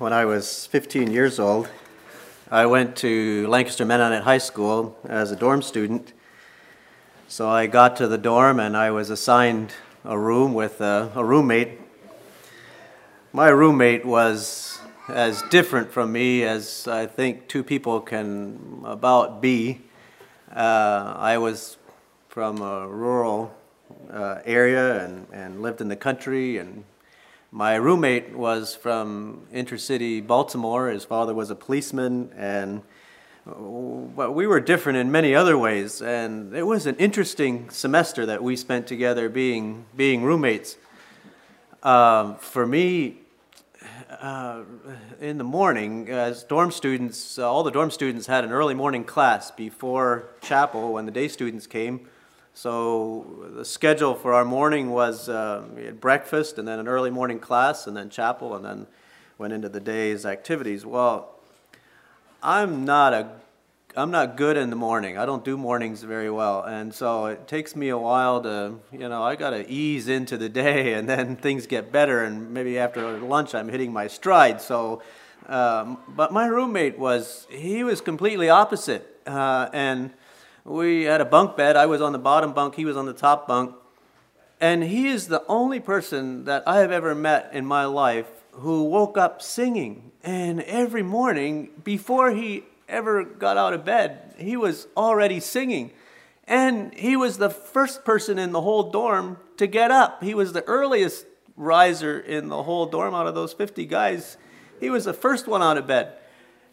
when I was 15 years old, I went to Lancaster Mennonite High School as a dorm student. So I got to the dorm and I was assigned a room with a, a roommate. My roommate was as different from me as I think two people can about be. Uh, I was from a rural uh, area and, and lived in the country and my roommate was from intercity Baltimore. His father was a policeman, and we were different in many other ways. And it was an interesting semester that we spent together, being being roommates. Um, for me, uh, in the morning, as dorm students, all the dorm students had an early morning class before chapel when the day students came. So the schedule for our morning was uh, we had breakfast and then an early morning class and then chapel and then went into the day's activities. Well, I'm not a I'm not good in the morning. I don't do mornings very well, and so it takes me a while to you know I got to ease into the day, and then things get better, and maybe after lunch I'm hitting my stride. So, um, but my roommate was he was completely opposite, uh, and we had a bunk bed. I was on the bottom bunk, he was on the top bunk. And he is the only person that I have ever met in my life who woke up singing. And every morning, before he ever got out of bed, he was already singing. And he was the first person in the whole dorm to get up. He was the earliest riser in the whole dorm out of those 50 guys. He was the first one out of bed.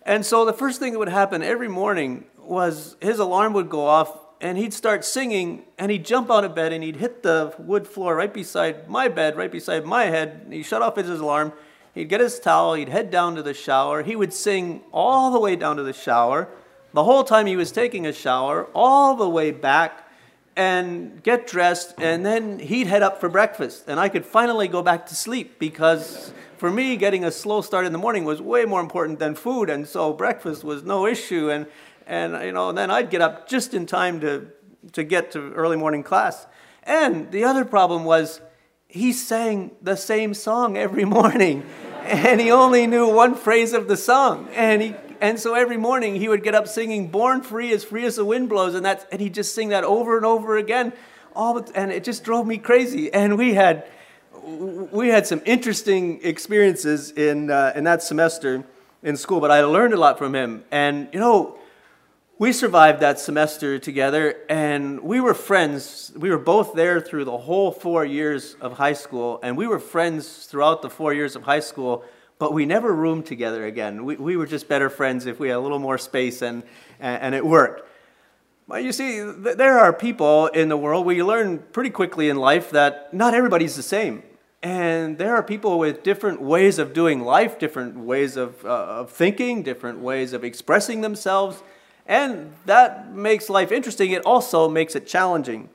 And so the first thing that would happen every morning was his alarm would go off and he'd start singing and he'd jump out of bed and he'd hit the wood floor right beside my bed, right beside my head. He'd shut off his alarm. He'd get his towel, he'd head down to the shower. He would sing all the way down to the shower, the whole time he was taking a shower, all the way back and get dressed, and then he'd head up for breakfast. And I could finally go back to sleep because for me, getting a slow start in the morning was way more important than food, and so breakfast was no issue. And and you know, then I'd get up just in time to to get to early morning class. And the other problem was he sang the same song every morning, and he only knew one phrase of the song, and he and so every morning he would get up singing "Born Free, as free as the wind blows," and that's and he'd just sing that over and over again, all and it just drove me crazy. And we had we had some interesting experiences in uh, in that semester in school, but I learned a lot from him, and you know we survived that semester together and we were friends. We were both there through the whole four years of high school, and we were friends throughout the four years of high school, but we never roomed together again. We, we were just better friends if we had a little more space and, and it worked. You see, there are people in the world, we learn pretty quickly in life that not everybody's the same. And there are people with different ways of doing life, different ways of, uh, of thinking, different ways of expressing themselves. And that makes life interesting. It also makes it challenging.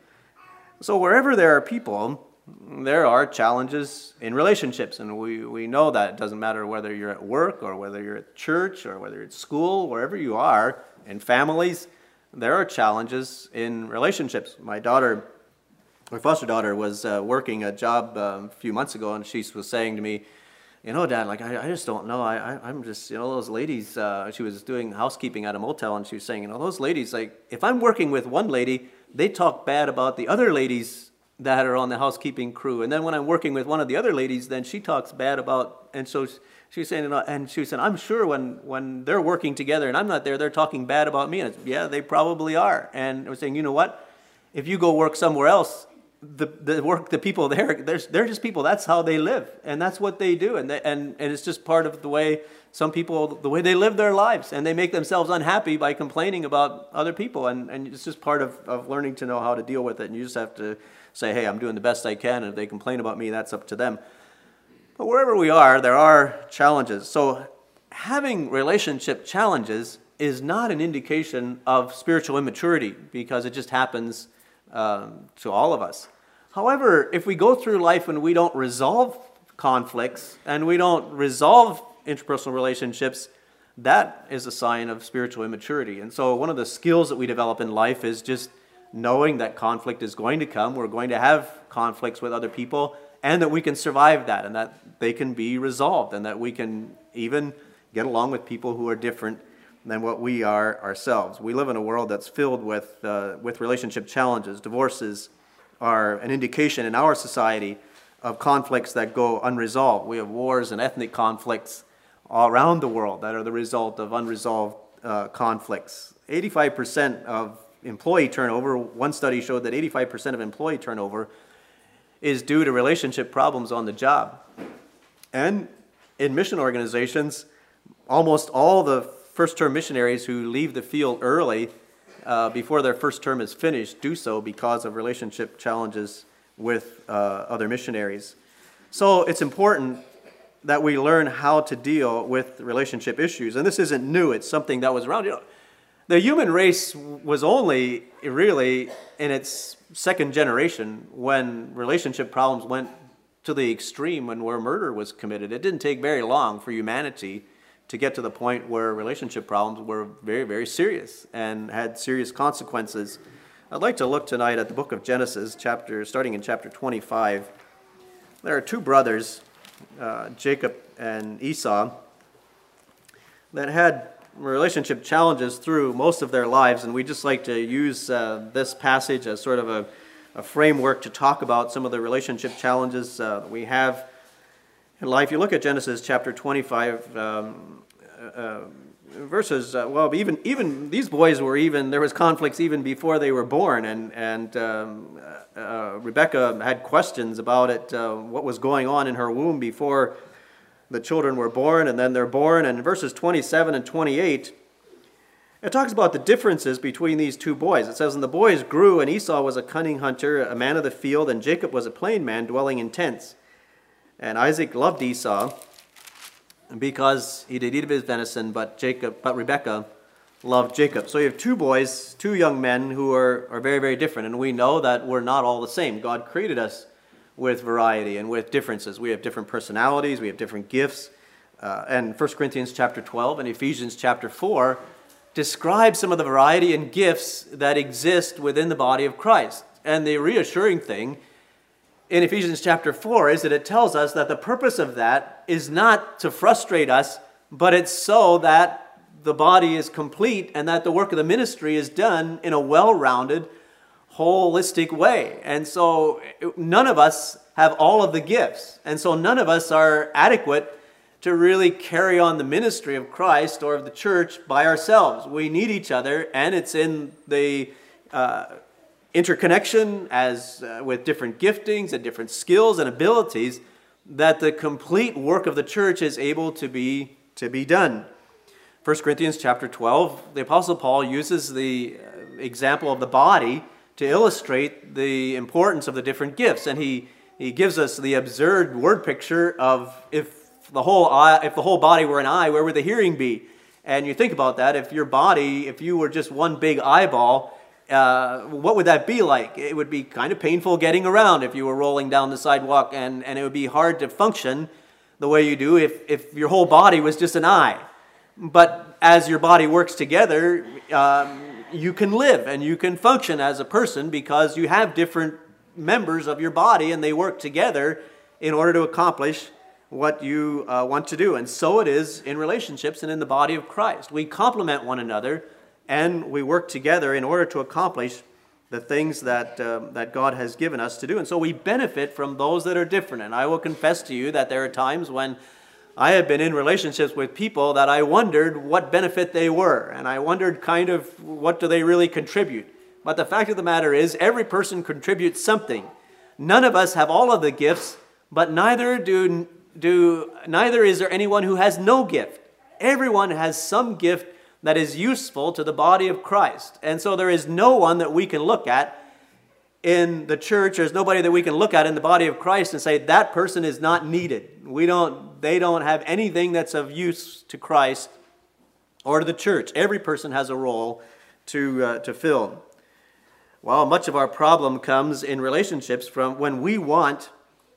So, wherever there are people, there are challenges in relationships. And we, we know that. It doesn't matter whether you're at work or whether you're at church or whether it's school, wherever you are, in families, there are challenges in relationships. My daughter, my foster daughter, was uh, working a job um, a few months ago, and she was saying to me, you know, Dad, like, I, I just don't know. I, I, am just, you know, those ladies, uh, she was doing housekeeping at a motel and she was saying, you know, those ladies, like, if I'm working with one lady, they talk bad about the other ladies that are on the housekeeping crew. And then when I'm working with one of the other ladies, then she talks bad about, and so she was saying, you know, and she was saying, I'm sure when, when they're working together and I'm not there, they're talking bad about me. And yeah, they probably are. And I was saying, you know what? If you go work somewhere else, the, the work the people there they're, they're just people. That's how they live and that's what they do and, they, and and it's just part of the way some people the way they live their lives and they make themselves unhappy by complaining about other people and, and it's just part of, of learning to know how to deal with it and you just have to say hey i'm doing the best i can and if they complain about me that's up to them. But wherever we are there are challenges. So having relationship challenges is not an indication of spiritual immaturity because it just happens um, to all of us. However, if we go through life and we don't resolve conflicts and we don't resolve interpersonal relationships, that is a sign of spiritual immaturity. And so, one of the skills that we develop in life is just knowing that conflict is going to come. We're going to have conflicts with other people, and that we can survive that, and that they can be resolved, and that we can even get along with people who are different than what we are ourselves. We live in a world that's filled with, uh, with relationship challenges. Divorces are an indication in our society of conflicts that go unresolved. We have wars and ethnic conflicts all around the world that are the result of unresolved uh, conflicts. 85% of employee turnover, one study showed that 85% of employee turnover is due to relationship problems on the job. And in mission organizations, almost all the first term missionaries who leave the field early uh, before their first term is finished do so because of relationship challenges with uh, other missionaries. So it's important that we learn how to deal with relationship issues. And this isn't new, it's something that was around. You know, the human race was only really in its second generation when relationship problems went to the extreme when where murder was committed. It didn't take very long for humanity to get to the point where relationship problems were very, very serious and had serious consequences. I'd like to look tonight at the book of Genesis, chapter starting in chapter 25. There are two brothers, uh, Jacob and Esau, that had relationship challenges through most of their lives, and we just like to use uh, this passage as sort of a, a, framework to talk about some of the relationship challenges uh, we have in life. You look at Genesis chapter 25, um, uh, verses. Uh, well, even even these boys were even there was conflicts even before they were born, and and um, uh, Rebekah had questions about it, uh, what was going on in her womb before the children were born and then they're born. And verses 27 and 28, it talks about the differences between these two boys. It says, And the boys grew, and Esau was a cunning hunter, a man of the field, and Jacob was a plain man dwelling in tents. And Isaac loved Esau because he did eat of his venison, but Jacob, but Rebekah loved Jacob. So you have two boys, two young men who are, are very, very different. And we know that we're not all the same. God created us with variety and with differences. We have different personalities, we have different gifts. Uh, and 1 Corinthians chapter 12 and Ephesians chapter 4 describe some of the variety and gifts that exist within the body of Christ. And the reassuring thing in Ephesians chapter 4 is that it tells us that the purpose of that is not to frustrate us, but it's so that the body is complete and that the work of the ministry is done in a well rounded, holistic way. And so none of us have all of the gifts. And so none of us are adequate to really carry on the ministry of Christ or of the church by ourselves. We need each other, and it's in the uh, interconnection as uh, with different giftings and different skills and abilities that the complete work of the church is able to be to be done. 1 Corinthians chapter 12, the apostle Paul uses the uh, example of the body to illustrate the importance of the different gifts. And he, he gives us the absurd word picture of if the whole eye, if the whole body were an eye, where would the hearing be? And you think about that, if your body, if you were just one big eyeball, uh, what would that be like? It would be kind of painful getting around if you were rolling down the sidewalk, and, and it would be hard to function the way you do if, if your whole body was just an eye. But as your body works together, um, you can live and you can function as a person because you have different members of your body and they work together in order to accomplish what you uh, want to do. And so it is in relationships and in the body of Christ. We complement one another and we work together in order to accomplish the things that, uh, that God has given us to do. And so we benefit from those that are different. And I will confess to you that there are times when I have been in relationships with people that I wondered what benefit they were, and I wondered kind of what do they really contribute. But the fact of the matter is, every person contributes something. None of us have all of the gifts, but neither do, do neither is there anyone who has no gift. Everyone has some gift that is useful to the body of Christ. And so there is no one that we can look at in the church, there's nobody that we can look at in the body of Christ and say that person is not needed. We don't, they don't have anything that's of use to Christ or to the church. Every person has a role to, uh, to fill. Well, much of our problem comes in relationships from when we want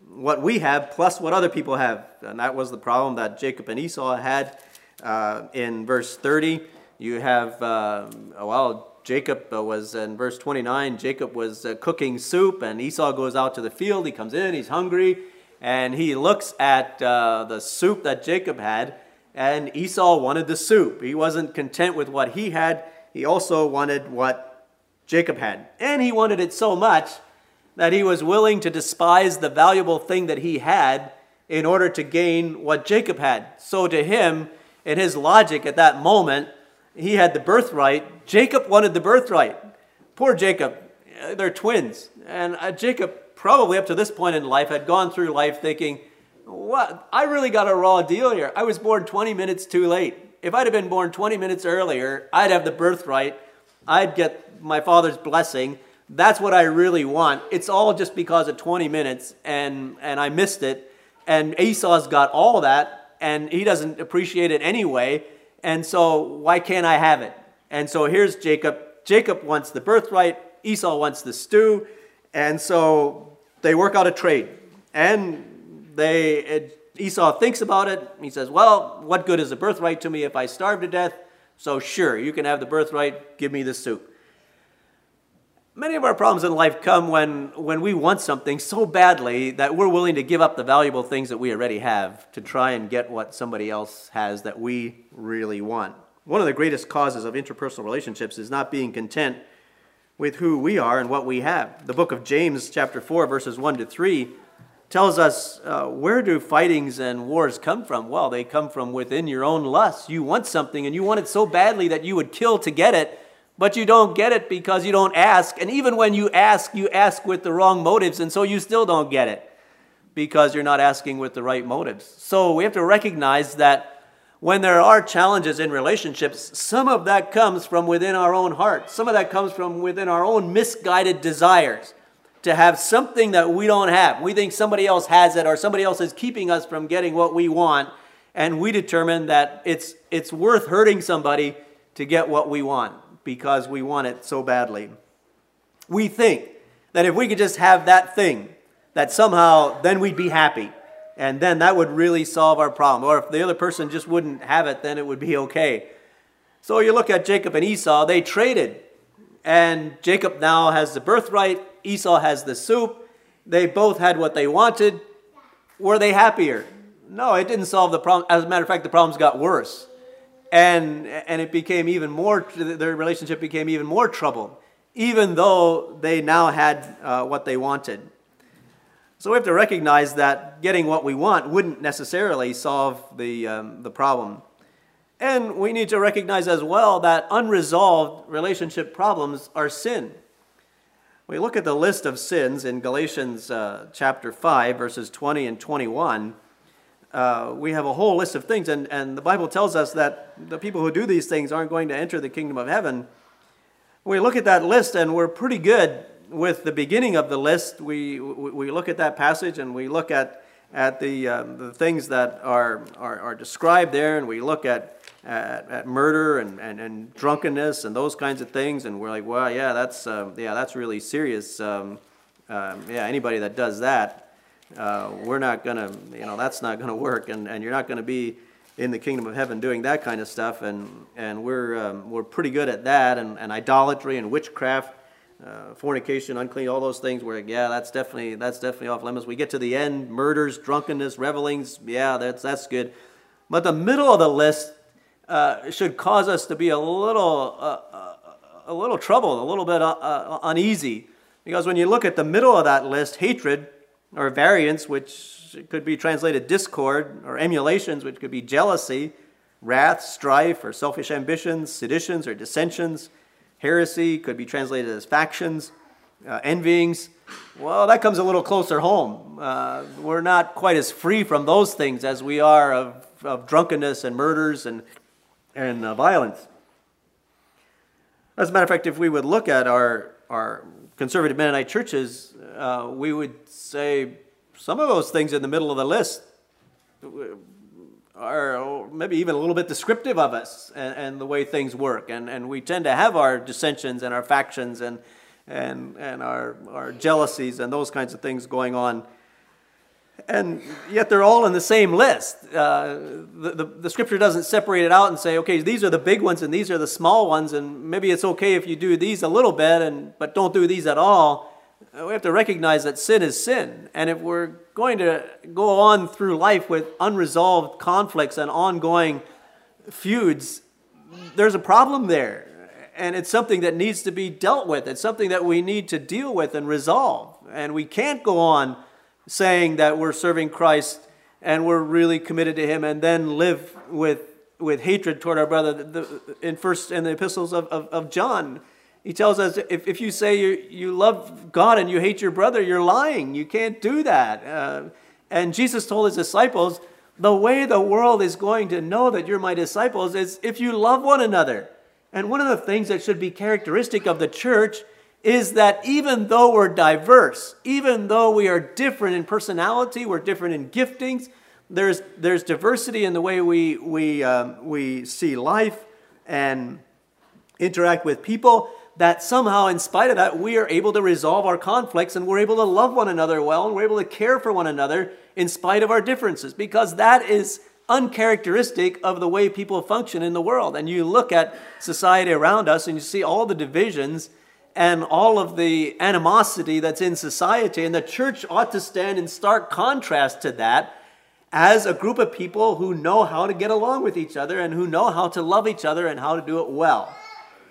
what we have plus what other people have. And that was the problem that Jacob and Esau had uh, in verse 30. You have, uh, well, Jacob uh, was in verse 29, Jacob was uh, cooking soup, and Esau goes out to the field. He comes in, he's hungry. and he looks at uh, the soup that Jacob had, and Esau wanted the soup. He wasn't content with what he had, he also wanted what Jacob had. And he wanted it so much that he was willing to despise the valuable thing that he had in order to gain what Jacob had. So to him, in his logic at that moment, he had the birthright. Jacob wanted the birthright. Poor Jacob. They're twins. And uh, Jacob, probably up to this point in life, had gone through life thinking, what? I really got a raw deal here. I was born 20 minutes too late. If I'd have been born 20 minutes earlier, I'd have the birthright. I'd get my father's blessing. That's what I really want. It's all just because of 20 minutes, and, and I missed it. And Esau's got all that, and he doesn't appreciate it anyway. And so, why can't I have it? And so, here's Jacob. Jacob wants the birthright, Esau wants the stew. And so, they work out a trade. And they, uh, Esau thinks about it. He says, Well, what good is the birthright to me if I starve to death? So, sure, you can have the birthright, give me the soup. Many of our problems in life come when, when we want something so badly that we're willing to give up the valuable things that we already have to try and get what somebody else has that we really want. One of the greatest causes of interpersonal relationships is not being content with who we are and what we have. The book of James, chapter 4, verses 1 to 3, tells us uh, where do fightings and wars come from? Well, they come from within your own lust. You want something and you want it so badly that you would kill to get it but you don't get it because you don't ask. And even when you ask, you ask with the wrong motives, and so you still don't get it because you're not asking with the right motives. So we have to recognize that when there are challenges in relationships, some of that comes from within our own heart. Some of that comes from within our own misguided desires to have something that we don't have. We think somebody else has it or somebody else is keeping us from getting what we want, and we determine that it's, it's worth hurting somebody to get what we want because we want it so badly. We think that if we could just have that thing, that somehow then we'd be happy. And then that would really solve our problem. Or if the other person just wouldn't have it, then it would be okay. So you look at Jacob and Esau, they traded. And Jacob now has the birthright, Esau has the soup. They both had what they wanted. Were they happier? No, it didn't solve the problem. As a matter of fact, the problems got worse and and it became even more their relationship became even more troubled even though they now had uh, what they wanted. So we have to recognize that getting what we want wouldn't necessarily solve the, um, the problem. And we need to recognize as well that unresolved relationship problems are sin. We look at the list of sins in galatians uh, chapter 5 verses 20 and 21 uh, we have a whole list of things, and, and the Bible tells us that the people who do these things aren't going to enter the kingdom of heaven. We look at that list, and we're pretty good with the beginning of the list. We, we, look at that passage and we look at, at the, uh, the things that are, are, are described there, and we look at, at, at, murder and, and, and drunkenness and those kinds of things, and we're like, well, yeah, that's, uh, yeah, that's really serious. Um, um, yeah, anybody that does that uh, we're not going to, you know, that's not going to work, and, and you're not going to be in the kingdom of heaven doing that kind of stuff, and, and we're, um, we're pretty good at that, and, and idolatry and witchcraft, uh, fornication, unclean, all those things. Where yeah, that's definitely that's definitely off limits. We get to the end, murders, drunkenness, revelings. Yeah, that's that's good. But the middle of the list uh, should cause us to be a little uh, uh a little troubled, a little bit uh, uh, uneasy, because when you look at the middle of that list, hatred or variance, which could be translated discord, or emulations, which could be jealousy, wrath, strife, or selfish ambitions, seditions, or dissensions. Heresy could be translated as factions, uh, envyings. Well, that comes a little closer home. Uh, we're not quite as free from those things as we are of, of drunkenness and murders and, and uh, violence. As a matter of fact, if we would look at our, our conservative Mennonite churches, uh, we would say some of those things in the middle of the list are maybe even a little bit descriptive of us and, and, the way things work. And, and we tend to have our dissensions and our factions and, and, and our, our jealousies and those kinds of things going on. And yet they're all in the same list. Uh, the, the, the, scripture doesn't separate it out and say, okay, these are the big ones and these are the small ones, and maybe it's okay if you do these a little bit, and, but don't do these at all. we have to recognize that sin is sin. And if we're going to go on through life with unresolved conflicts and ongoing feuds, there's a problem there. And it's something that needs to be dealt with. It's something that we need to deal with and resolve. And we can't go on saying that we're serving Christ and we're really committed to Him and then live with, with hatred toward our brother. in first in the epistles of, of, of John, he tells us if, if you say you, you love God and you hate your brother, you're lying. You can't do that. Uh, and Jesus told his disciples, the way the world is going to know that you're my disciples is if you love one another. And one of the things that should be characteristic of the church is that even though we're diverse, even though we are different in personality, we're different in giftings, there's, there's diversity in the way we, we, um, we see life and interact with people that somehow, in spite of that, we are able to resolve our conflicts and we're able to love one another well and we're able to care for one another in spite of our differences because that is uncharacteristic of the way people function in the world. And you look at society around us and you see all the divisions and all of the animosity that's in society, and the church ought to stand in stark contrast to that as a group of people who know how to get along with each other and who know how to love each other and how to do it well.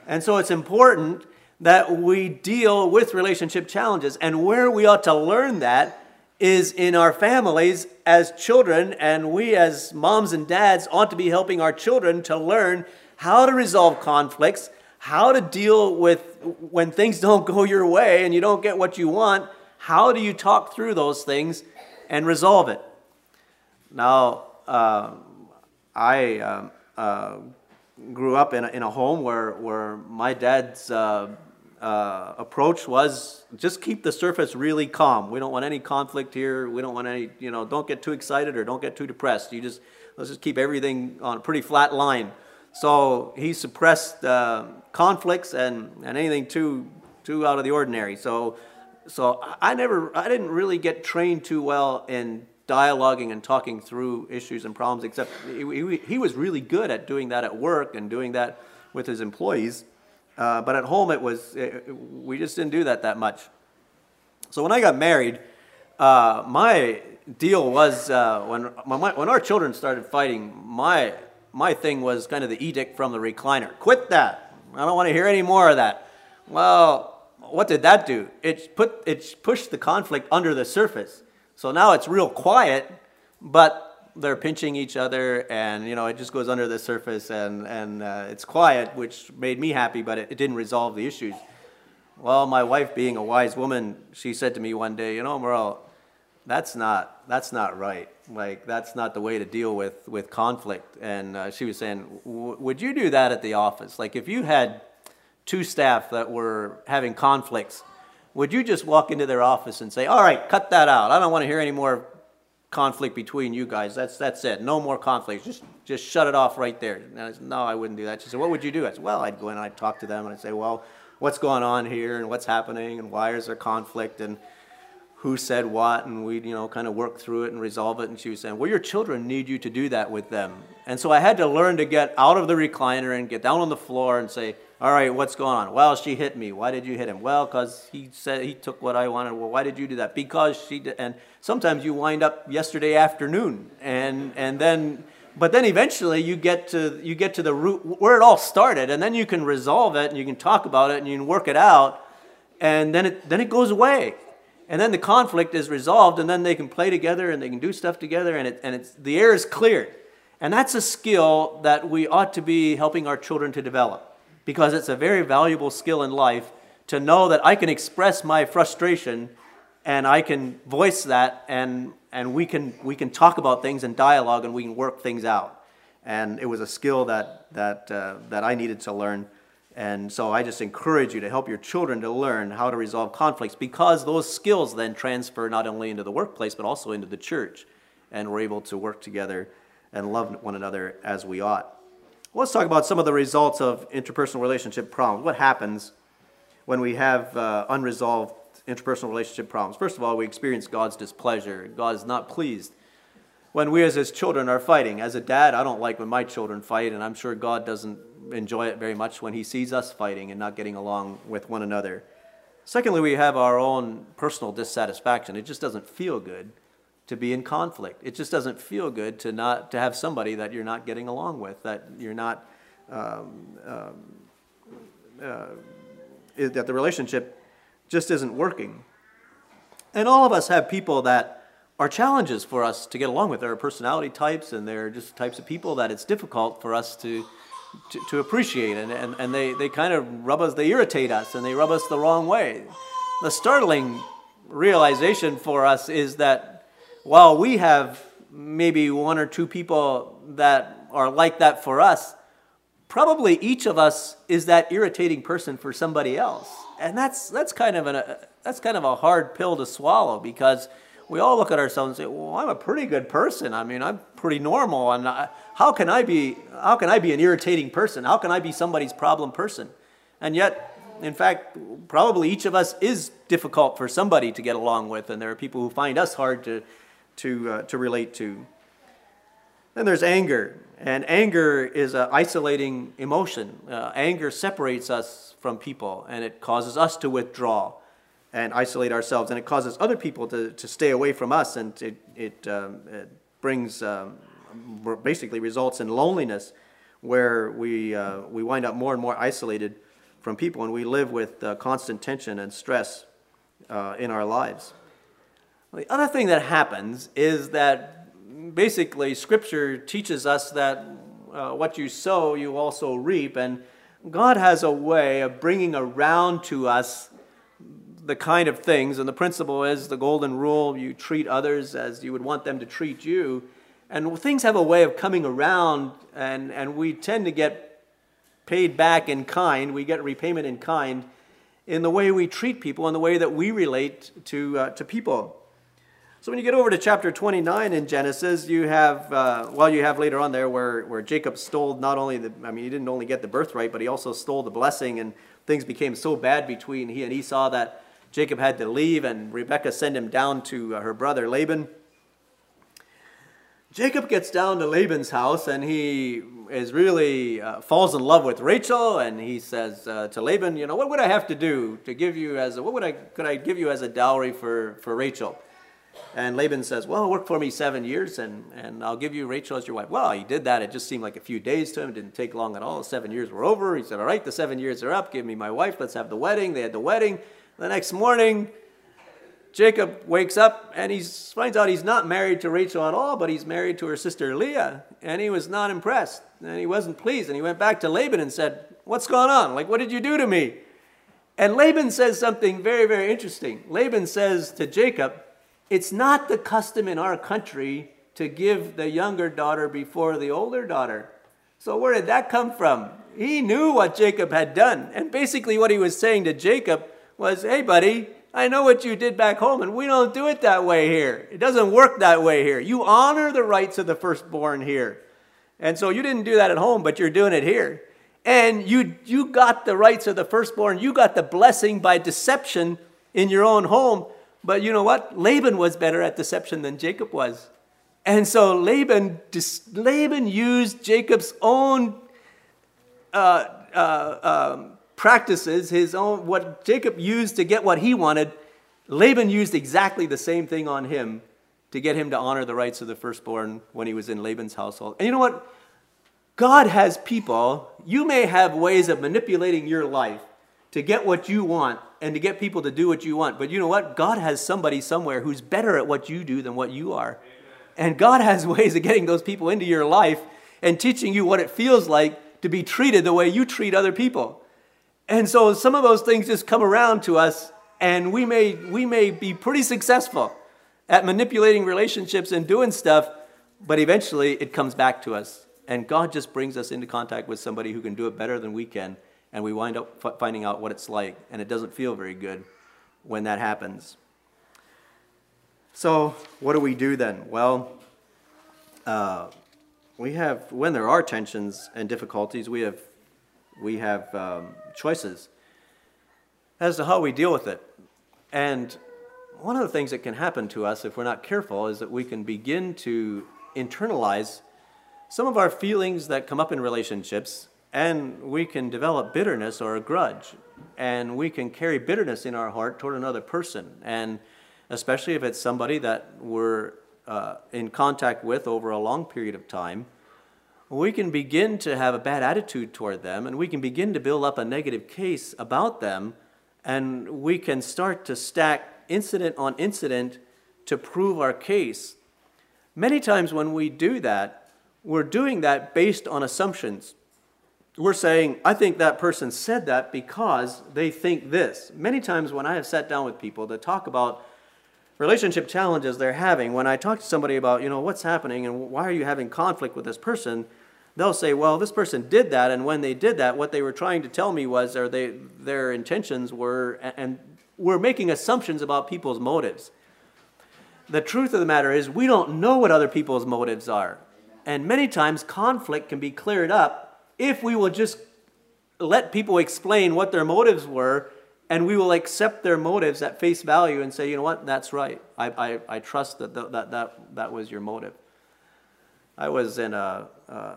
And so it's important that we deal with relationship challenges. And where we ought to learn that is in our families as children, and we as moms and dads ought to be helping our children to learn how to resolve conflicts, how to deal with when things don't go your way and you don't get what you want. How do you talk through those things and resolve it? Now, uh, I uh, uh, grew up in a, in a home where, where my dad's uh, uh, approach was just keep the surface really calm. We don't want any conflict here. We don't want any, you know, don't get too excited or don't get too depressed. You just, let's just keep everything on a pretty flat line. So he suppressed uh, conflicts and, and anything too, too out of the ordinary. So, so I never, I didn't really get trained too well in dialoguing and talking through issues and problems, except he, he, was really good at doing that at work and doing that with his employees. Uh, but at home, it was, it, we just didn't do that that much. So when I got married, uh, my deal was uh, when, when our children started fighting, my, my thing was kind of the edict from the recliner quit that. I don't want to hear any more of that. Well, what did that do? It, put, it pushed the conflict under the surface. So now it's real quiet, but they're pinching each other, and you know it just goes under the surface, and and uh, it's quiet, which made me happy, but it, it didn't resolve the issues. Well, my wife, being a wise woman, she said to me one day, you know, Merle, that's not that's not right. Like that's not the way to deal with with conflict. And uh, she was saying, would you do that at the office? Like if you had two staff that were having conflicts would you just walk into their office and say, all right, cut that out. I don't want to hear any more conflict between you guys. That's, that's it. No more conflict. Just, just shut it off right there. And I said, no, I wouldn't do that. She said, what would you do? I said, well, I'd go in and I'd talk to them and I'd say, well, what's going on here and what's happening and why is there conflict and who said what and we'd, you know, kind of work through it and resolve it. And she was saying, well, your children need you to do that with them. And so I had to learn to get out of the recliner and get down on the floor and say, all right, what's going on? Well, she hit me. Why did you hit him? Well, because he said he took what I wanted. Well, why did you do that? Because she did. And sometimes you wind up yesterday afternoon, and and then, but then eventually you get to you get to the root where it all started, and then you can resolve it, and you can talk about it, and you can work it out, and then it then it goes away, and then the conflict is resolved, and then they can play together and they can do stuff together, and it and it's the air is cleared, and that's a skill that we ought to be helping our children to develop because it's a very valuable skill in life to know that I can express my frustration and I can voice that and, and we, can, we can talk about things in dialogue and we can work things out. And it was a skill that, that, uh, that I needed to learn. And so I just encourage you to help your children to learn how to resolve conflicts because those skills then transfer not only into the workplace but also into the church. And we're able to work together and love one another as we ought. Let's talk about some of the results of interpersonal relationship problems. What happens when we have uh, unresolved interpersonal relationship problems? First of all, we experience God's displeasure. God is not pleased when we as his children are fighting. As a dad, I don't like when my children fight, and I'm sure God doesn't enjoy it very much when he sees us fighting and not getting along with one another. Secondly, we have our own personal dissatisfaction. It just doesn't feel good to be in conflict. It just doesn't feel good to not to have somebody that you're not getting along with, that you're not um, um, uh, that the relationship just isn't working. And all of us have people that are challenges for us to get along with. There are personality types, and there are just types of people that it's difficult for us to to, to appreciate, and, and, and they, they kind of rub us, they irritate us, and they rub us the wrong way. The startling realization for us is that while we have maybe one or two people that are like that for us, probably each of us is that irritating person for somebody else. And that's, that's, kind of an, a, that's kind of a hard pill to swallow because we all look at ourselves and say, well, I'm a pretty good person. I mean, I'm pretty normal. And I, how, can I be, how can I be an irritating person? How can I be somebody's problem person? And yet, in fact, probably each of us is difficult for somebody to get along with. And there are people who find us hard to, to, uh, to relate to. Then there's anger. And anger is an isolating emotion. Uh, anger separates us from people and it causes us to withdraw and isolate ourselves. And it causes other people to, to stay away from us and it, it, um, it brings, um, basically results in loneliness where we, uh, we wind up more and more isolated from people and we live with uh, constant tension and stress uh, in our lives. The other thing that happens is that basically, Scripture teaches us that uh, what you sow, you also reap. And God has a way of bringing around to us the kind of things, and the principle is the golden rule you treat others as you would want them to treat you. And things have a way of coming around, and, and we tend to get paid back in kind, we get repayment in kind in the way we treat people, in the way that we relate to, uh, to people. So when you get over to chapter 29 in Genesis, you have, uh, well, you have later on there where, where Jacob stole not only the, I mean, he didn't only get the birthright, but he also stole the blessing, and things became so bad between he and Esau that Jacob had to leave, and Rebekah sent him down to uh, her brother Laban. Jacob gets down to Laban's house, and he is really uh, falls in love with Rachel, and he says uh, to Laban, you know, what would I have to do to give you as a, what would I could I give you as a dowry for for Rachel? And Laban says, Well, work for me seven years and, and I'll give you Rachel as your wife. Well, he did that. It just seemed like a few days to him. It didn't take long at all. Seven years were over. He said, All right, the seven years are up. Give me my wife. Let's have the wedding. They had the wedding. The next morning, Jacob wakes up and he finds out he's not married to Rachel at all, but he's married to her sister Leah. And he was not impressed and he wasn't pleased. And he went back to Laban and said, What's going on? Like, what did you do to me? And Laban says something very, very interesting. Laban says to Jacob, it's not the custom in our country to give the younger daughter before the older daughter. So, where did that come from? He knew what Jacob had done. And basically, what he was saying to Jacob was, Hey, buddy, I know what you did back home, and we don't do it that way here. It doesn't work that way here. You honor the rights of the firstborn here. And so you didn't do that at home, but you're doing it here. And you, you got the rights of the firstborn, you got the blessing by deception in your own home. But you know what? Laban was better at deception than Jacob was. And so Laban, Laban used Jacob's own uh, uh, um, practices, his own, what Jacob used to get what he wanted. Laban used exactly the same thing on him to get him to honor the rights of the firstborn when he was in Laban's household. And you know what? God has people, you may have ways of manipulating your life to get what you want and to get people to do what you want. But you know what? God has somebody somewhere who's better at what you do than what you are. And God has ways of getting those people into your life and teaching you what it feels like to be treated the way you treat other people. And so some of those things just come around to us, and we may, we may be pretty successful at manipulating relationships and doing stuff, but eventually it comes back to us. And God just brings us into contact with somebody who can do it better than we can and we wind up f- finding out what it's like, and it doesn't feel very good when that happens. So, what do we do then? Well, uh, we have when there are tensions and difficulties, we have we have um, choices as to how we deal with it. And one of the things that can happen to us if we're not careful is that we can begin to internalize some of our feelings that come up in relationships and we can develop bitterness or a grudge. And we can carry bitterness in our heart toward another person. And especially if it's somebody that we're uh, in contact with over a long period of time, we can begin to have a bad attitude toward them and we can begin to build up a negative case about them and we can start to stack incident on incident to prove our case. Many times when we do that, we're doing that based on assumptions. We're saying, I think that person said that because they think this. Many times when I have sat down with people to talk about relationship challenges they're having, when I talk to somebody about, you know, what's happening and why are you having conflict with this person, they'll say, well, this person did that, and when they did that, what they were trying to tell me was, or they, their intentions were, and we're making assumptions about people's motives. The truth of the matter is, we don't know what other people's motives are. And many times, conflict can be cleared up if we will just let people explain what their motives were and we will accept their motives at face value and say, you know what, that's right. I, I, I trust that, that, that that was your motive. I was in an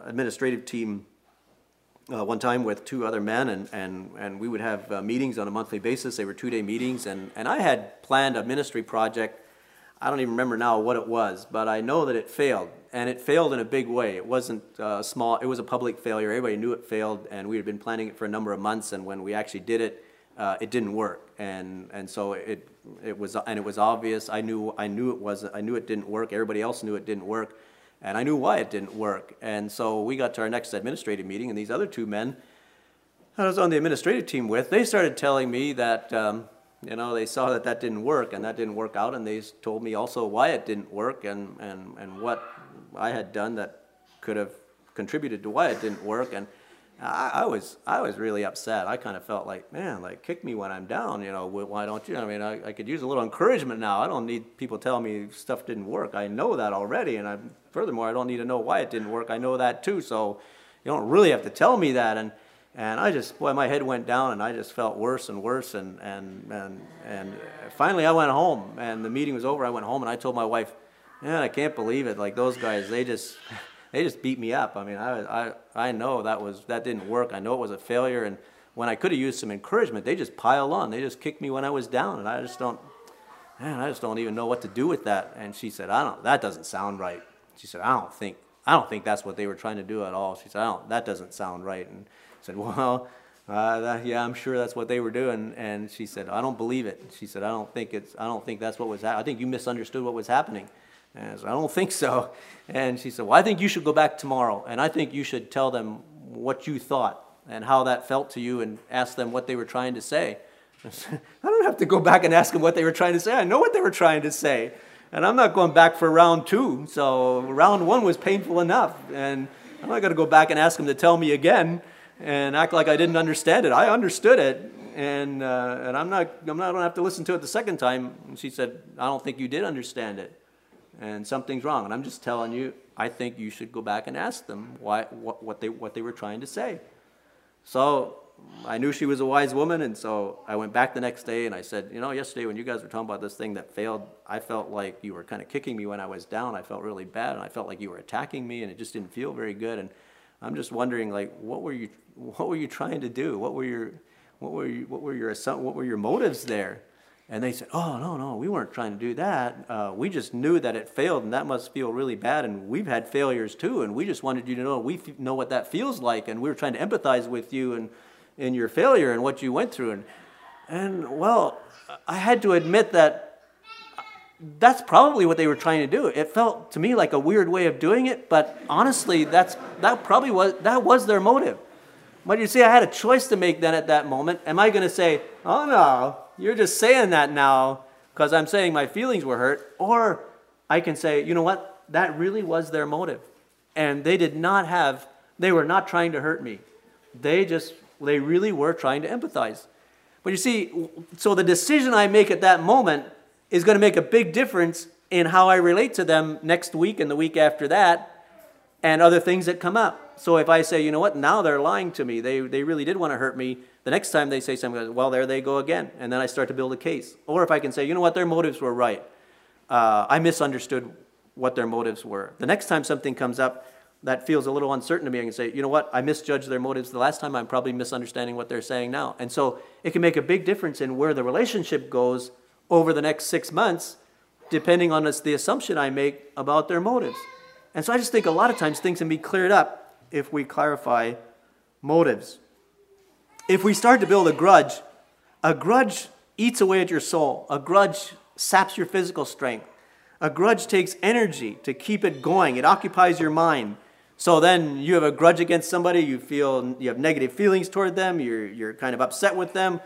administrative team uh, one time with two other men, and, and, and we would have uh, meetings on a monthly basis. They were two day meetings, and, and I had planned a ministry project. I don't even remember now what it was, but I know that it failed, and it failed in a big way. It wasn't uh, small, it was a public failure. Everybody knew it failed, and we had been planning it for a number of months, and when we actually did it, uh, it didn't work, and and so it it was and it was obvious. I knew I knew it was I knew it didn't work. Everybody else knew it didn't work, and I knew why it didn't work. And so we got to our next administrative meeting, and these other two men I was on the administrative team with, they started telling me that um, you know they saw that that didn't work, and that didn't work out, and they told me also why it didn't work and and and what I had done that could have contributed to why it didn't work and I, I, was I was really upset. I kind of felt like, man, like kick me when I'm down. You know, why don't you? I mean, I, I could use a little encouragement now. I don't need people telling me stuff didn't work. I know that already, and I furthermore, I don't need to know why it didn't work. I know that too. So you don't really have to tell me that. And and I just boy, my head went down, and I just felt worse and worse. And and and and finally, I went home, and the meeting was over. I went home, and I told my wife, man, I can't believe it. Like those guys, they just they just beat me up. I mean, I, I, I know that was that didn't work. I know it was a failure, and when I could have used some encouragement, they just pile on. They just kicked me when I was down, and I just don't, man, I just don't even know what to do with that. And she said, I don't, that doesn't sound right. She said, I don't think, I don't think that's what they were trying to do at all. She said, I don't, that doesn't sound right. And I said, well, uh, that, yeah, I'm sure that's what they were doing. And she said, I don't believe it. She said, I don't think it's, I don't think that's what was happening. I think you misunderstood what was happening. And I said, I don't think so. And she said, Well, I think you should go back tomorrow, and I think you should tell them what you thought and how that felt to you and ask them what they were trying to say. I, said, I don't have to go back and ask them what they were trying to say. I know what they were trying to say. And I'm not going back for round two. So round one was painful enough. And I'm not going to go back and ask them to tell me again and act like I didn't understand it. I understood it. And, uh, and I'm not, I'm not to have to listen to it the second time. And she said, I don't think you did understand it and something's wrong. And I'm just telling you, I think you should go back and ask them why, what, what, they, what they were trying to say. So I knew she was a wise woman, and so I went back the next day and I said, You know, yesterday when you guys were talking about this thing that failed, I felt like you were kind of kicking me when I was down. I felt really bad, and I felt like you were attacking me, and it just didn't feel very good. And I'm just wondering, like, what were you, what were you trying to do? What were your, what were you, what were your, what were your motives there? And they said, Oh, no, no, we weren't trying to do that. Uh, we just knew that it failed, and that must feel really bad. And we've had failures too, and we just wanted you to know we know what that feels like, and we were trying to empathize with you and in your failure and what you went through. And, and well, I had to admit that that's probably what they were trying to do. It felt to me like a weird way of doing it, but honestly, that's, that probably was, that was their motive. But you see, I had a choice to make then at that moment. Am I going to say, oh no, you're just saying that now because I'm saying my feelings were hurt. Or I can say, you know what? That really was their motive. And they did not have, they were not trying to hurt me. They just, they really were trying to empathize. But you see, so the decision I make at that moment is going to make a big difference in how I relate to them next week and the week after that and other things that come up. So if I say, you know what, now they're lying to me, they, they really did want to hurt me, the next time they say something, well, there they go again. And then I start to build a case. Or if I can say, you know what, their motives were right. Uh, I misunderstood what their motives were. The next time something comes up, that feels a little uncertain to me, I can say, you know what, I misjudged their motives the last time, I'm probably misunderstanding what they're saying now. And so it can make a big difference in where the relationship goes over the next six months, depending on the assumption I make about their motives. And so I just think a lot of times things can be cleared up if we clarify motives. If we start to build a grudge, a grudge eats away at your soul, a grudge saps your physical strength. A grudge takes energy to keep it going. It occupies your mind. So then you have a grudge against somebody, you feel you have negative feelings toward them, you're, you're kind of upset with them.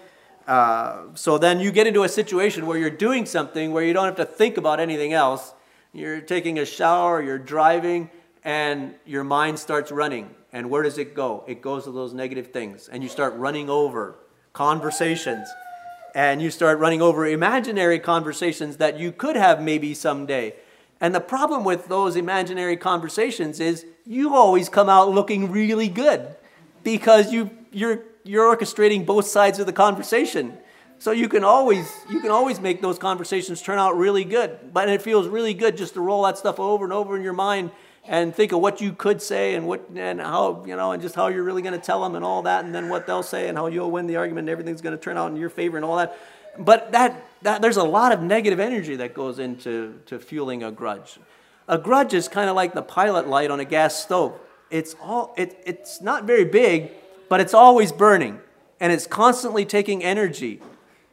Uh, so then you get into a situation where you're doing something where you don't have to think about anything else. You're taking a shower, you're driving, and your mind starts running. And where does it go? It goes to those negative things. And you start running over conversations. And you start running over imaginary conversations that you could have maybe someday. And the problem with those imaginary conversations is you always come out looking really good because you, you're, you're orchestrating both sides of the conversation. So you can always you can always make those conversations turn out really good. But it feels really good just to roll that stuff over and over in your mind and think of what you could say and what and how you know and just how you're really going to tell them and all that and then what they'll say and how you'll win the argument and everything's going to turn out in your favor and all that. But that, that there's a lot of negative energy that goes into to fueling a grudge. A grudge is kind of like the pilot light on a gas stove. It's all it, it's not very big, but it's always burning and it's constantly taking energy.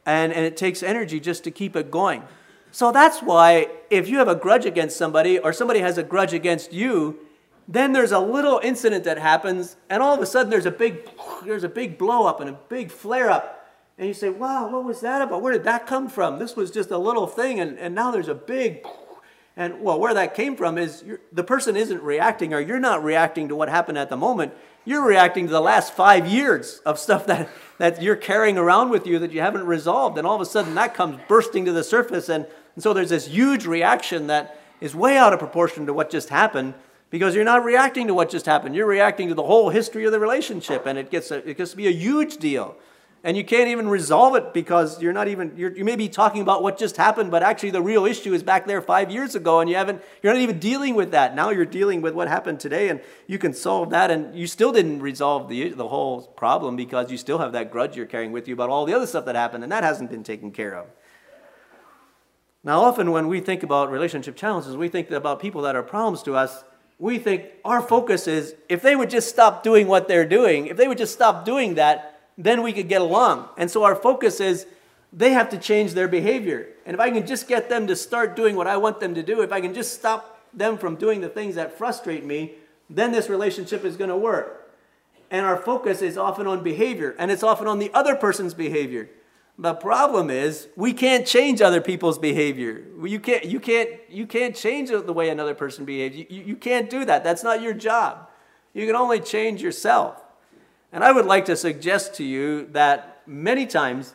And, and it takes energy just to keep it going. So that's why if you have a grudge against somebody or somebody has a grudge against you, then there's a little incident that happens and all of a sudden there's a big there's a big blow up and a big flare up and you say, wow, what was that about? Where did that come from? This was just a little thing, and, and now there's a big. And well, where that came from is the person isn't reacting, or you're not reacting to what happened at the moment. You're reacting to the last five years of stuff that, that you're carrying around with you that you haven't resolved. And all of a sudden, that comes bursting to the surface. And, and so there's this huge reaction that is way out of proportion to what just happened because you're not reacting to what just happened. You're reacting to the whole history of the relationship, and it gets, a, it gets to be a huge deal. And you can't even resolve it because you're not even you're, you may be talking about what just happened but actually the real issue is back there five years ago and you haven't you're not even dealing with that. Now you're dealing with what happened today and you can solve that and you still didn't resolve the, the whole problem because you still have that grudge you're carrying with you about all the other stuff that happened and that hasn't been taken care of now often when we think about relationship challenges we think about people that are problems to us we think our focus is if they would just stop doing what they're doing if they would just stop doing that then we could get along. And so our focus is they have to change their behavior. And if I can just get them to start doing what I want them to do, if I can just stop them from doing the things that frustrate me, then this relationship is going to work. And our focus is often on behavior, and it's often on the other person's behavior. The problem is we can't change other people's behavior. You can't, you can't, you can't change the way another person behaves. You, you, you can't do that. That's not your job. You can only change yourself. And I would like to suggest to you that many times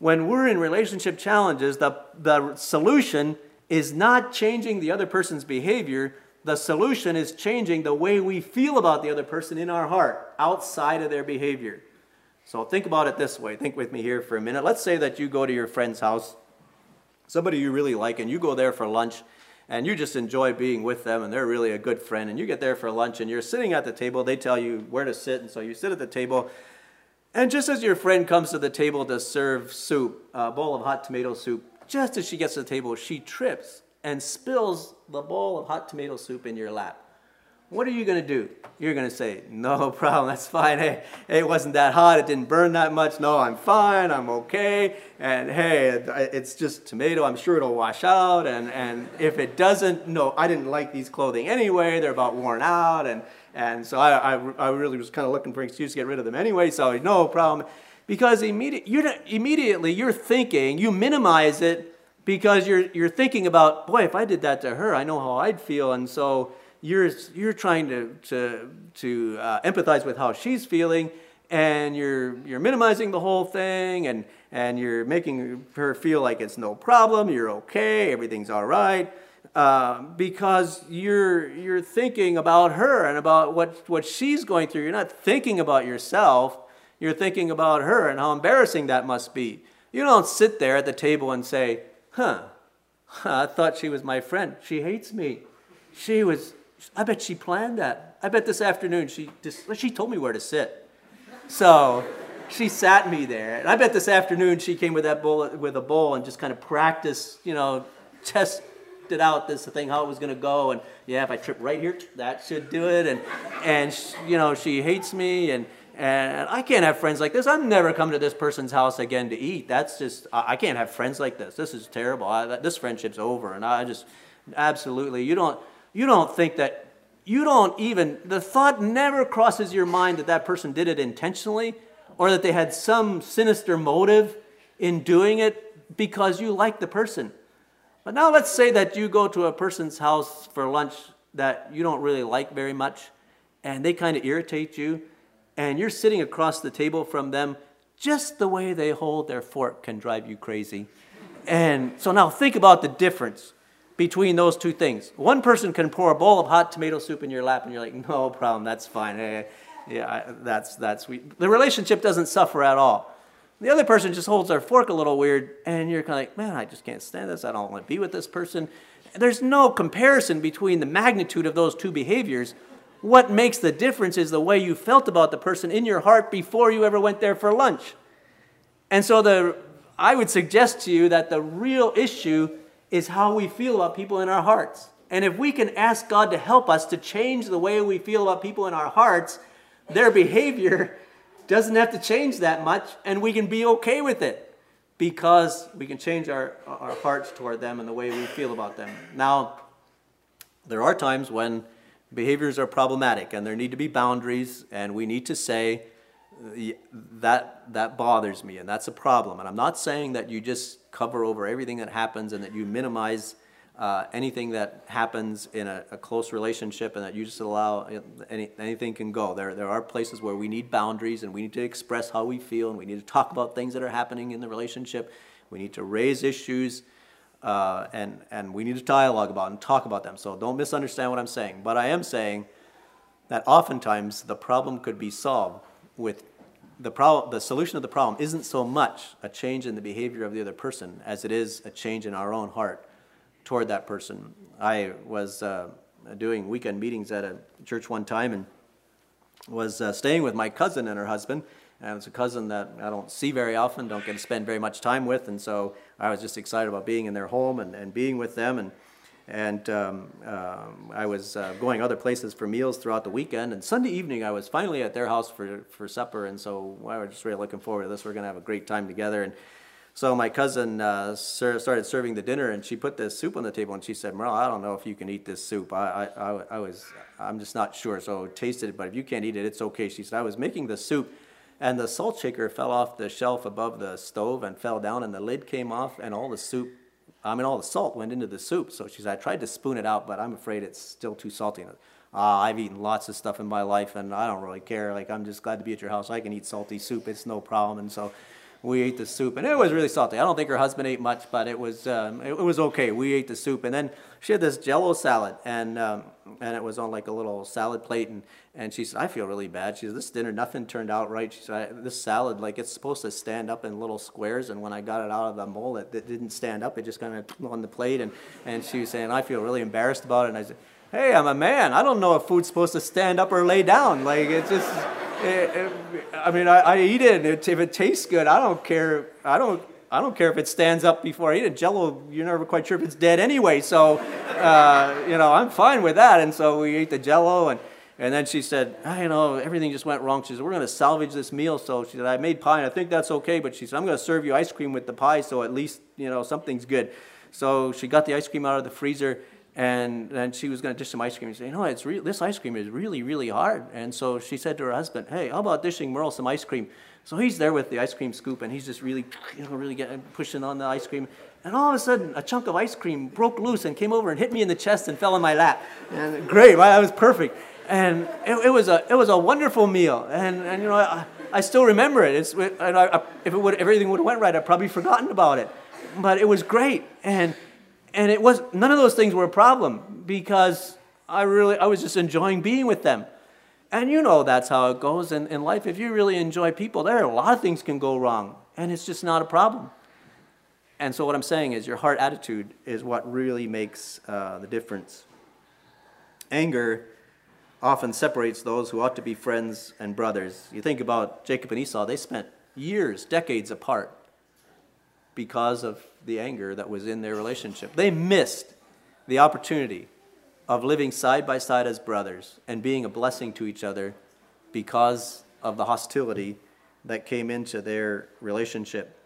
when we're in relationship challenges, the, the solution is not changing the other person's behavior. The solution is changing the way we feel about the other person in our heart outside of their behavior. So think about it this way. Think with me here for a minute. Let's say that you go to your friend's house, somebody you really like, and you go there for lunch and you just enjoy being with them and they're really a good friend and you get there for lunch and you're sitting at the table they tell you where to sit and so you sit at the table and just as your friend comes to the table to serve soup a bowl of hot tomato soup just as she gets to the table she trips and spills the bowl of hot tomato soup in your lap what are you going to do? You're going to say, no problem, that's fine. Hey, it wasn't that hot, it didn't burn that much. No, I'm fine, I'm okay. And hey, it's just tomato, I'm sure it'll wash out. And, and if it doesn't, no, I didn't like these clothing anyway, they're about worn out. And, and so I, I, I really was kind of looking for an excuse to get rid of them anyway, so no problem. Because immediate, you're, immediately you're thinking, you minimize it because you're, you're thinking about, boy, if I did that to her, I know how I'd feel. And so you're, you're trying to, to, to uh, empathize with how she's feeling, and you're, you're minimizing the whole thing, and, and you're making her feel like it's no problem, you're okay, everything's all right. Uh, because you're, you're thinking about her and about what, what she's going through. You're not thinking about yourself, you're thinking about her and how embarrassing that must be. You don't sit there at the table and say, huh, I thought she was my friend. She hates me. She was I bet she planned that. I bet this afternoon she just, she told me where to sit. So she sat me there. And I bet this afternoon she came with that bowl, with a bowl and just kind of practiced, you know, tested out this thing, how it was going to go. And yeah, if I trip right here, that should do it. And, and she, you know, she hates me and, and I can't have friends like this. I'm never coming to this person's house again to eat. That's just, I can't have friends like this. This is terrible. I, this friendship's over. And I just, absolutely, you don't, you don't think that, you don't even, the thought never crosses your mind that that person did it intentionally or that they had some sinister motive in doing it because you like the person. But now let's say that you go to a person's house for lunch that you don't really like very much and they kind of irritate you and you're sitting across the table from them, just the way they hold their fork can drive you crazy. And so now think about the difference between those two things. One person can pour a bowl of hot tomato soup in your lap, and you're like, no problem, that's fine. Hey, yeah, that's, that's. The relationship doesn't suffer at all. The other person just holds their fork a little weird, and you're kind of like, man, I just can't stand this. I don't want to be with this person. There's no comparison between the magnitude of those two behaviors what makes the difference is the way you felt about the person in your heart before you ever went there for lunch. And so the, I would suggest to you that the real issue is how we feel about people in our hearts. And if we can ask God to help us to change the way we feel about people in our hearts, their behavior doesn't have to change that much, and we can be okay with it because we can change our, our hearts toward them and the way we feel about them. Now, there are times when behaviors are problematic and there need to be boundaries and we need to say that that bothers me and that's a problem and i'm not saying that you just cover over everything that happens and that you minimize uh, anything that happens in a, a, close relationship and that you just allow any, anything can go there, there are places where we need boundaries and we need to express how we feel and we need to talk about things that are happening in the relationship we need to raise issues uh, and, and we need to dialogue about and talk about them. So don't misunderstand what I'm saying. But I am saying that oftentimes the problem could be solved with the, problem, the solution of the problem isn't so much a change in the behavior of the other person as it is a change in our own heart toward that person. I was uh, doing weekend meetings at a church one time and was uh, staying with my cousin and her husband and it's a cousin that I don't see very often, don't get to spend very much time with, and so I was just excited about being in their home and, and being with them. And, and um, uh, I was uh, going other places for meals throughout the weekend. And Sunday evening, I was finally at their house for, for supper, and so I was just really looking forward to this. We're going to have a great time together. And so my cousin uh, ser- started serving the dinner, and she put this soup on the table, and she said, "Merle, I don't know if you can eat this soup. I, I, I, I was, I'm just not sure. So taste it, but if you can't eat it, it's okay." She said, "I was making the soup." and the salt shaker fell off the shelf above the stove and fell down, and the lid came off, and all the soup, I mean, all the salt went into the soup. So she said, I tried to spoon it out, but I'm afraid it's still too salty. Uh, I've eaten lots of stuff in my life, and I don't really care. Like, I'm just glad to be at your house. I can eat salty soup, it's no problem. And so we ate the soup, and it was really salty. I don't think her husband ate much, but it was um, it, it, was okay. We ate the soup, and then she had this Jello salad, and um, and it was on like a little salad plate, and and she said, I feel really bad. She said, this dinner nothing turned out right. She said, this salad like it's supposed to stand up in little squares, and when I got it out of the mold, it, it didn't stand up. It just kind of on the plate, and and she was saying, I feel really embarrassed about it, and I said. Hey, I'm a man. I don't know if food's supposed to stand up or lay down. Like, it's just, it, it, I mean, I, I eat it, it, if it tastes good, I don't care. I don't. I don't care if it stands up before I eat it. Jello, you're never quite sure if it's dead anyway. So, uh, you know, I'm fine with that. And so we ate the Jello, and and then she said, oh, you know, everything just went wrong. She said, we're going to salvage this meal. So she said, I made pie, and I think that's okay. But she said, I'm going to serve you ice cream with the pie, so at least you know something's good. So she got the ice cream out of the freezer and then she was going to dish some ice cream. She said, know, it's this ice cream is really, really hard. And so she said to her husband, hey, how about dishing Merle some ice cream? So he's there with the ice cream scoop, and he's just really, you know, really getting, pushing on the ice cream. And all of a sudden, a chunk of ice cream broke loose and came over and hit me in the chest and fell in my lap. And great, right? That was perfect. And it, it was a it was a wonderful meal. And, and you know, I, I still remember it. It's, and I, if it would, everything would have went right, I'd probably forgotten about it. But it was great. And and it was none of those things were a problem because I really I was just enjoying being with them. And you know that's how it goes in, in life. If you really enjoy people, there are a lot of things can go wrong, and it's just not a problem. And so what I'm saying is your heart attitude is what really makes uh, the difference. Anger often separates those who ought to be friends and brothers. You think about Jacob and Esau, they spent years, decades apart because of the anger that was in their relationship. They missed the opportunity of living side by side as brothers and being a blessing to each other because of the hostility that came into their relationship.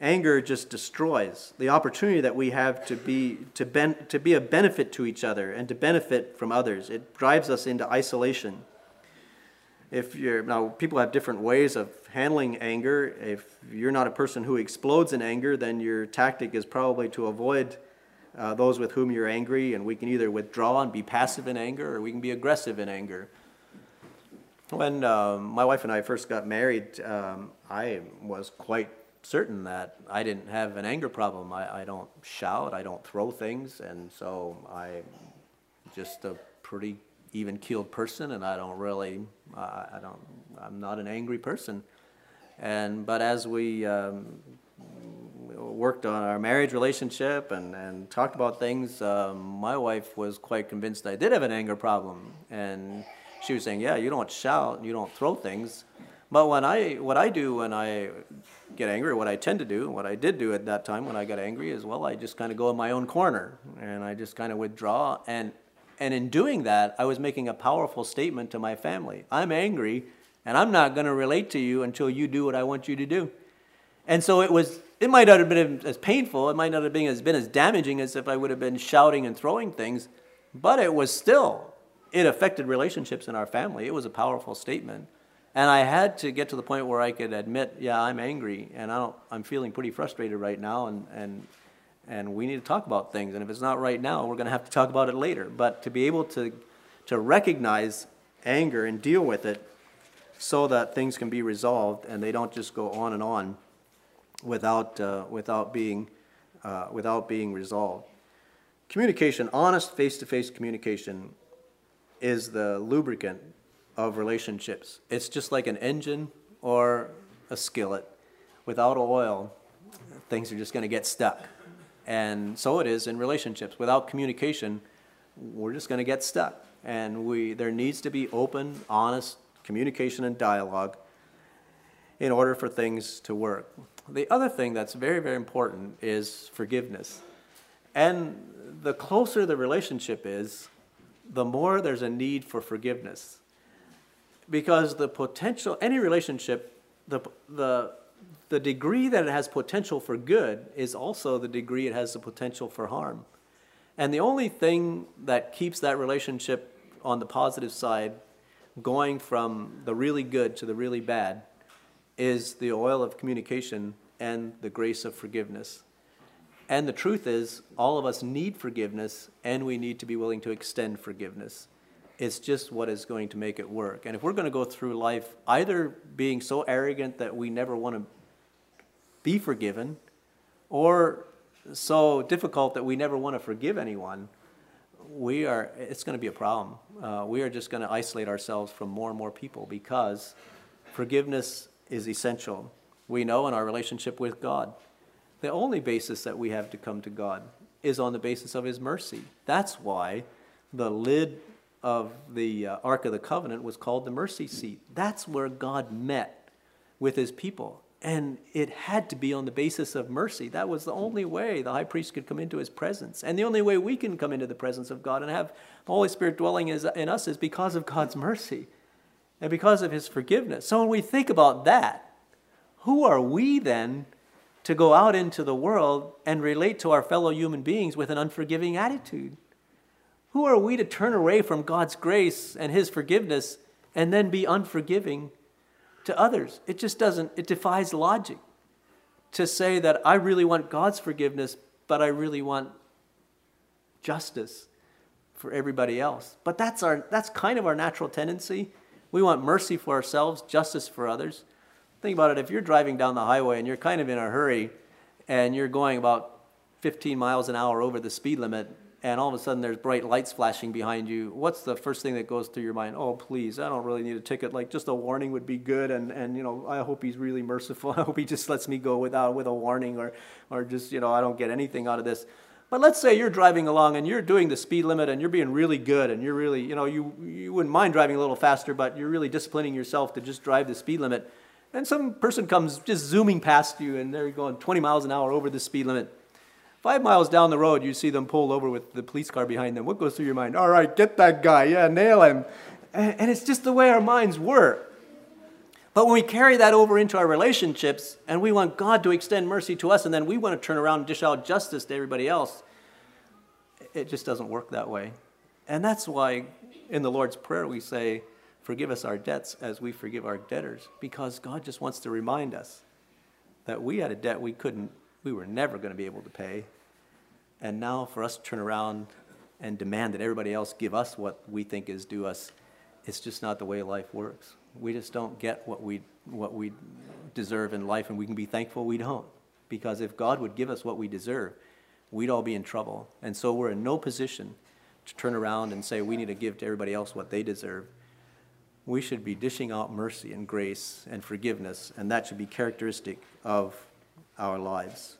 Anger just destroys the opportunity that we have to be, to, ben, to be a benefit to each other and to benefit from others. It drives us into isolation. If you're, now, people have different ways of handling anger. If you're not a person who explodes in anger, then your tactic is probably to avoid uh, those with whom you're angry, and we can either withdraw and be passive in anger, or we can be aggressive in anger. When um, my wife and I first got married, um, I was quite certain that I didn't have an anger problem. I, I don't shout, I don't throw things, and so I'm just a pretty even keeled person, and I don't really, uh, I don't, I'm not an angry person. And but as we um, worked on our marriage relationship and, and talked about things, um, my wife was quite convinced I did have an anger problem, and she was saying, "Yeah, you don't shout, you don't throw things." But when I, what I do when I get angry, what I tend to do, what I did do at that time when I got angry is, well, I just kind of go in my own corner and I just kind of withdraw. And, and in doing that, I was making a powerful statement to my family. I'm angry and I'm not going to relate to you until you do what I want you to do. And so it was, it might not have been as painful, it might not have been as, been as damaging as if I would have been shouting and throwing things, but it was still, it affected relationships in our family. It was a powerful statement. And I had to get to the point where I could admit, yeah, I'm angry and I I'm feeling pretty frustrated right now and, and, and we need to talk about things. And if it's not right now, we're going to have to talk about it later. But to be able to, to recognize anger and deal with it so that things can be resolved and they don't just go on and on without, uh, without, being, uh, without being resolved. Communication, honest face to face communication, is the lubricant of relationships. It's just like an engine or a skillet. Without oil, things are just going to get stuck. And so it is in relationships. Without communication, we're just going to get stuck. And we, there needs to be open, honest communication and dialogue in order for things to work. The other thing that's very, very important is forgiveness. And the closer the relationship is, the more there's a need for forgiveness because the potential, any relationship, the, the, the degree that it has potential for good is also the degree it has the potential for harm. And the only thing that keeps that relationship on the positive side going from the really good to the really bad is the oil of communication and the grace of forgiveness. And the truth is, all of us need forgiveness, and we need to be willing to extend forgiveness. It's just what is going to make it work. And if we're going to go through life either being so arrogant that we never want to be forgiven, or so difficult that we never want to forgive anyone, we are, it's going to be a problem. Uh, we are just going to isolate ourselves from more and more people because forgiveness is essential. We know in our relationship with God, the only basis that we have to come to God is on the basis of His mercy. That's why the lid of the uh, Ark of the Covenant was called the mercy seat. That's where God met with his people. And it had to be on the basis of mercy. That was the only way the high priest could come into his presence. And the only way we can come into the presence of God and have the Holy Spirit dwelling in us is because of God's mercy and because of his forgiveness. So when we think about that, who are we then to go out into the world and relate to our fellow human beings with an unforgiving attitude? Who are we to turn away from God's grace and His forgiveness and then be unforgiving to others? It just doesn't, it defies logic to say that I really want God's forgiveness, but I really want justice for everybody else. But that's, our, that's kind of our natural tendency. We want mercy for ourselves, justice for others. Think about it if you're driving down the highway and you're kind of in a hurry and you're going about 15 miles an hour over the speed limit, and all of a sudden there's bright lights flashing behind you, what's the first thing that goes through your mind? Oh, please, I don't really need a ticket. Like just a warning would be good, and, and you know, I hope he's really merciful. I hope he just lets me go without with a warning, or or just you know, I don't get anything out of this. But let's say you're driving along and you're doing the speed limit and you're being really good and you're really, you know, you, you wouldn't mind driving a little faster, but you're really disciplining yourself to just drive the speed limit. And some person comes just zooming past you and they're going 20 miles an hour over the speed limit. Five miles down the road, you see them pull over with the police car behind them. What goes through your mind? All right, get that guy. Yeah, nail him. And, it's just the way our minds work. But when we carry that over into our relationships and we want God to extend mercy to us and then we want to turn around and dish out justice to everybody else, it just doesn't work that way. And that's why in the Lord's Prayer we say, Forgive us our debts as we forgive our debtors, because God just wants to remind us that we had a debt we couldn't we were never going to be able to pay. And now for us to turn around and demand that everybody else give us what we think is due us, it's just not the way life works. We just don't get what we, what we deserve in life, and we can be thankful we don't. Because if God would give us what we deserve, we'd all be in trouble. And so we're in no position to turn around and say we need to give to everybody else what they deserve. We should be dishing out mercy and grace and forgiveness, and that should be characteristic of our lives.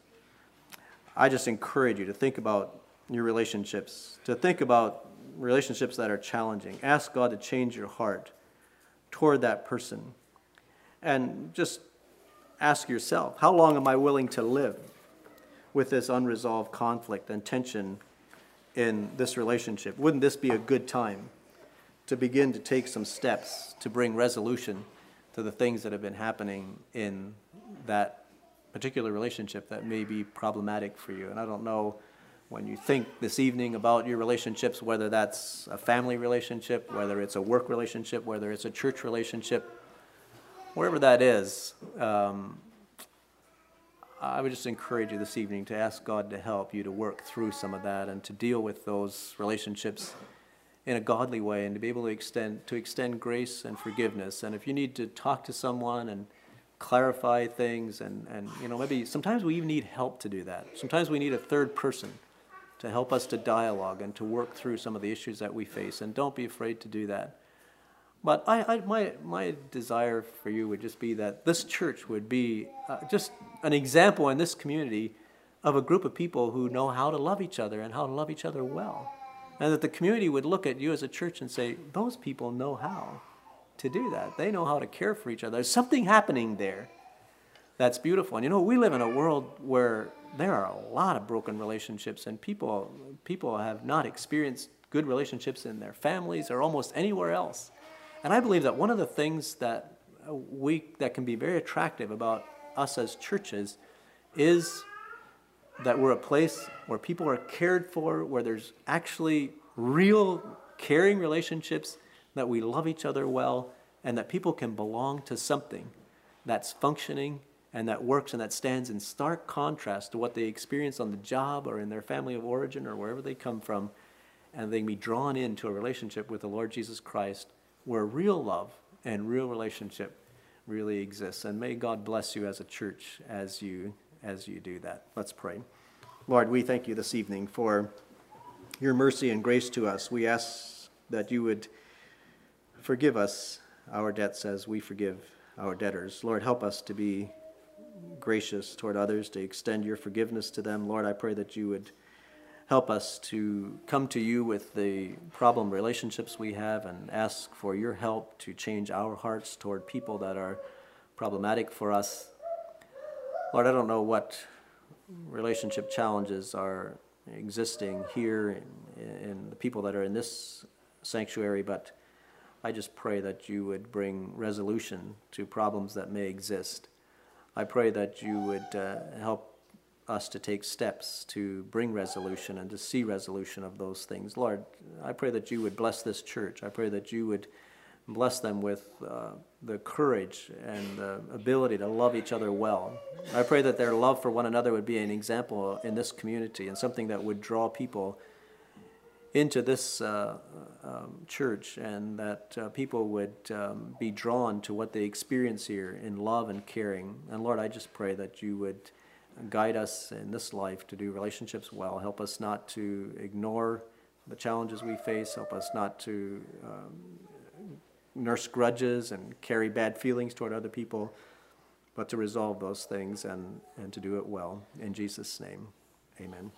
I just encourage you to think about your relationships, to think about relationships that are challenging. Ask God to change your heart toward that person. And just ask yourself how long am I willing to live with this unresolved conflict and tension in this relationship? Wouldn't this be a good time to begin to take some steps to bring resolution to the things that have been happening in that particular relationship that may be problematic for you. And I don't know when you think this evening about your relationships, whether that's a family relationship, whether it's a work relationship, whether it's a church relationship, wherever that is, um, I would just encourage you this evening to ask God to help you to work through some of that and to deal with those relationships in a godly way and to be able to extend to extend grace and forgiveness. And if you need to talk to someone and clarify things and, and you know maybe sometimes we even need help to do that. Sometimes we need a third person to help us to dialogue and to work through some of the issues that we face and don't be afraid to do that. But I, I my, my desire for you would just be that this church would be uh, just an example in this community of a group of people who know how to love each other and how to love each other well. And that the community would look at you as a church and say those people know how to do that. They know how to care for each other. There's something happening there that's beautiful. And you know, we live in a world where there are a lot of broken relationships, and people people have not experienced good relationships in their families or almost anywhere else. And I believe that one of the things that we that can be very attractive about us as churches is that we're a place where people are cared for, where there's actually real caring relationships that we love each other well, and that people can belong to something that's functioning and that works and that stands in stark contrast to what they experience on the job or in their family of origin or wherever they come from. And they can be drawn into a relationship with the Lord Jesus Christ where real love and real relationship really exists. And may God bless you as a church as you as you do that. Let's pray. Lord, we thank you this evening for your mercy and grace to us. We ask that you would Forgive us our debts as we forgive our debtors. Lord, help us to be gracious toward others, to extend your forgiveness to them. Lord, I pray that you would help us to come to you with the problem relationships we have and ask for your help to change our hearts toward people that are problematic for us. Lord, I don't know what relationship challenges are existing here in, in the people that are in this sanctuary, but I just pray that you would bring resolution to problems that may exist. I pray that you would uh, help us to take steps to bring resolution and to see resolution of those things. Lord, I pray that you would bless this church. I pray that you would bless them with uh, the courage and the ability to love each other well. I pray that their love for one another would be an example in this community and something that would draw people into this uh, um, church and that uh, people would um, be drawn to what they experience here in love and caring. And Lord, I just pray that you would guide us in this life to do relationships well. Help us not to ignore the challenges we face. Help us not to um, nurse grudges and carry bad feelings toward other people, but to resolve those things and, and to do it well. In Jesus' name, amen.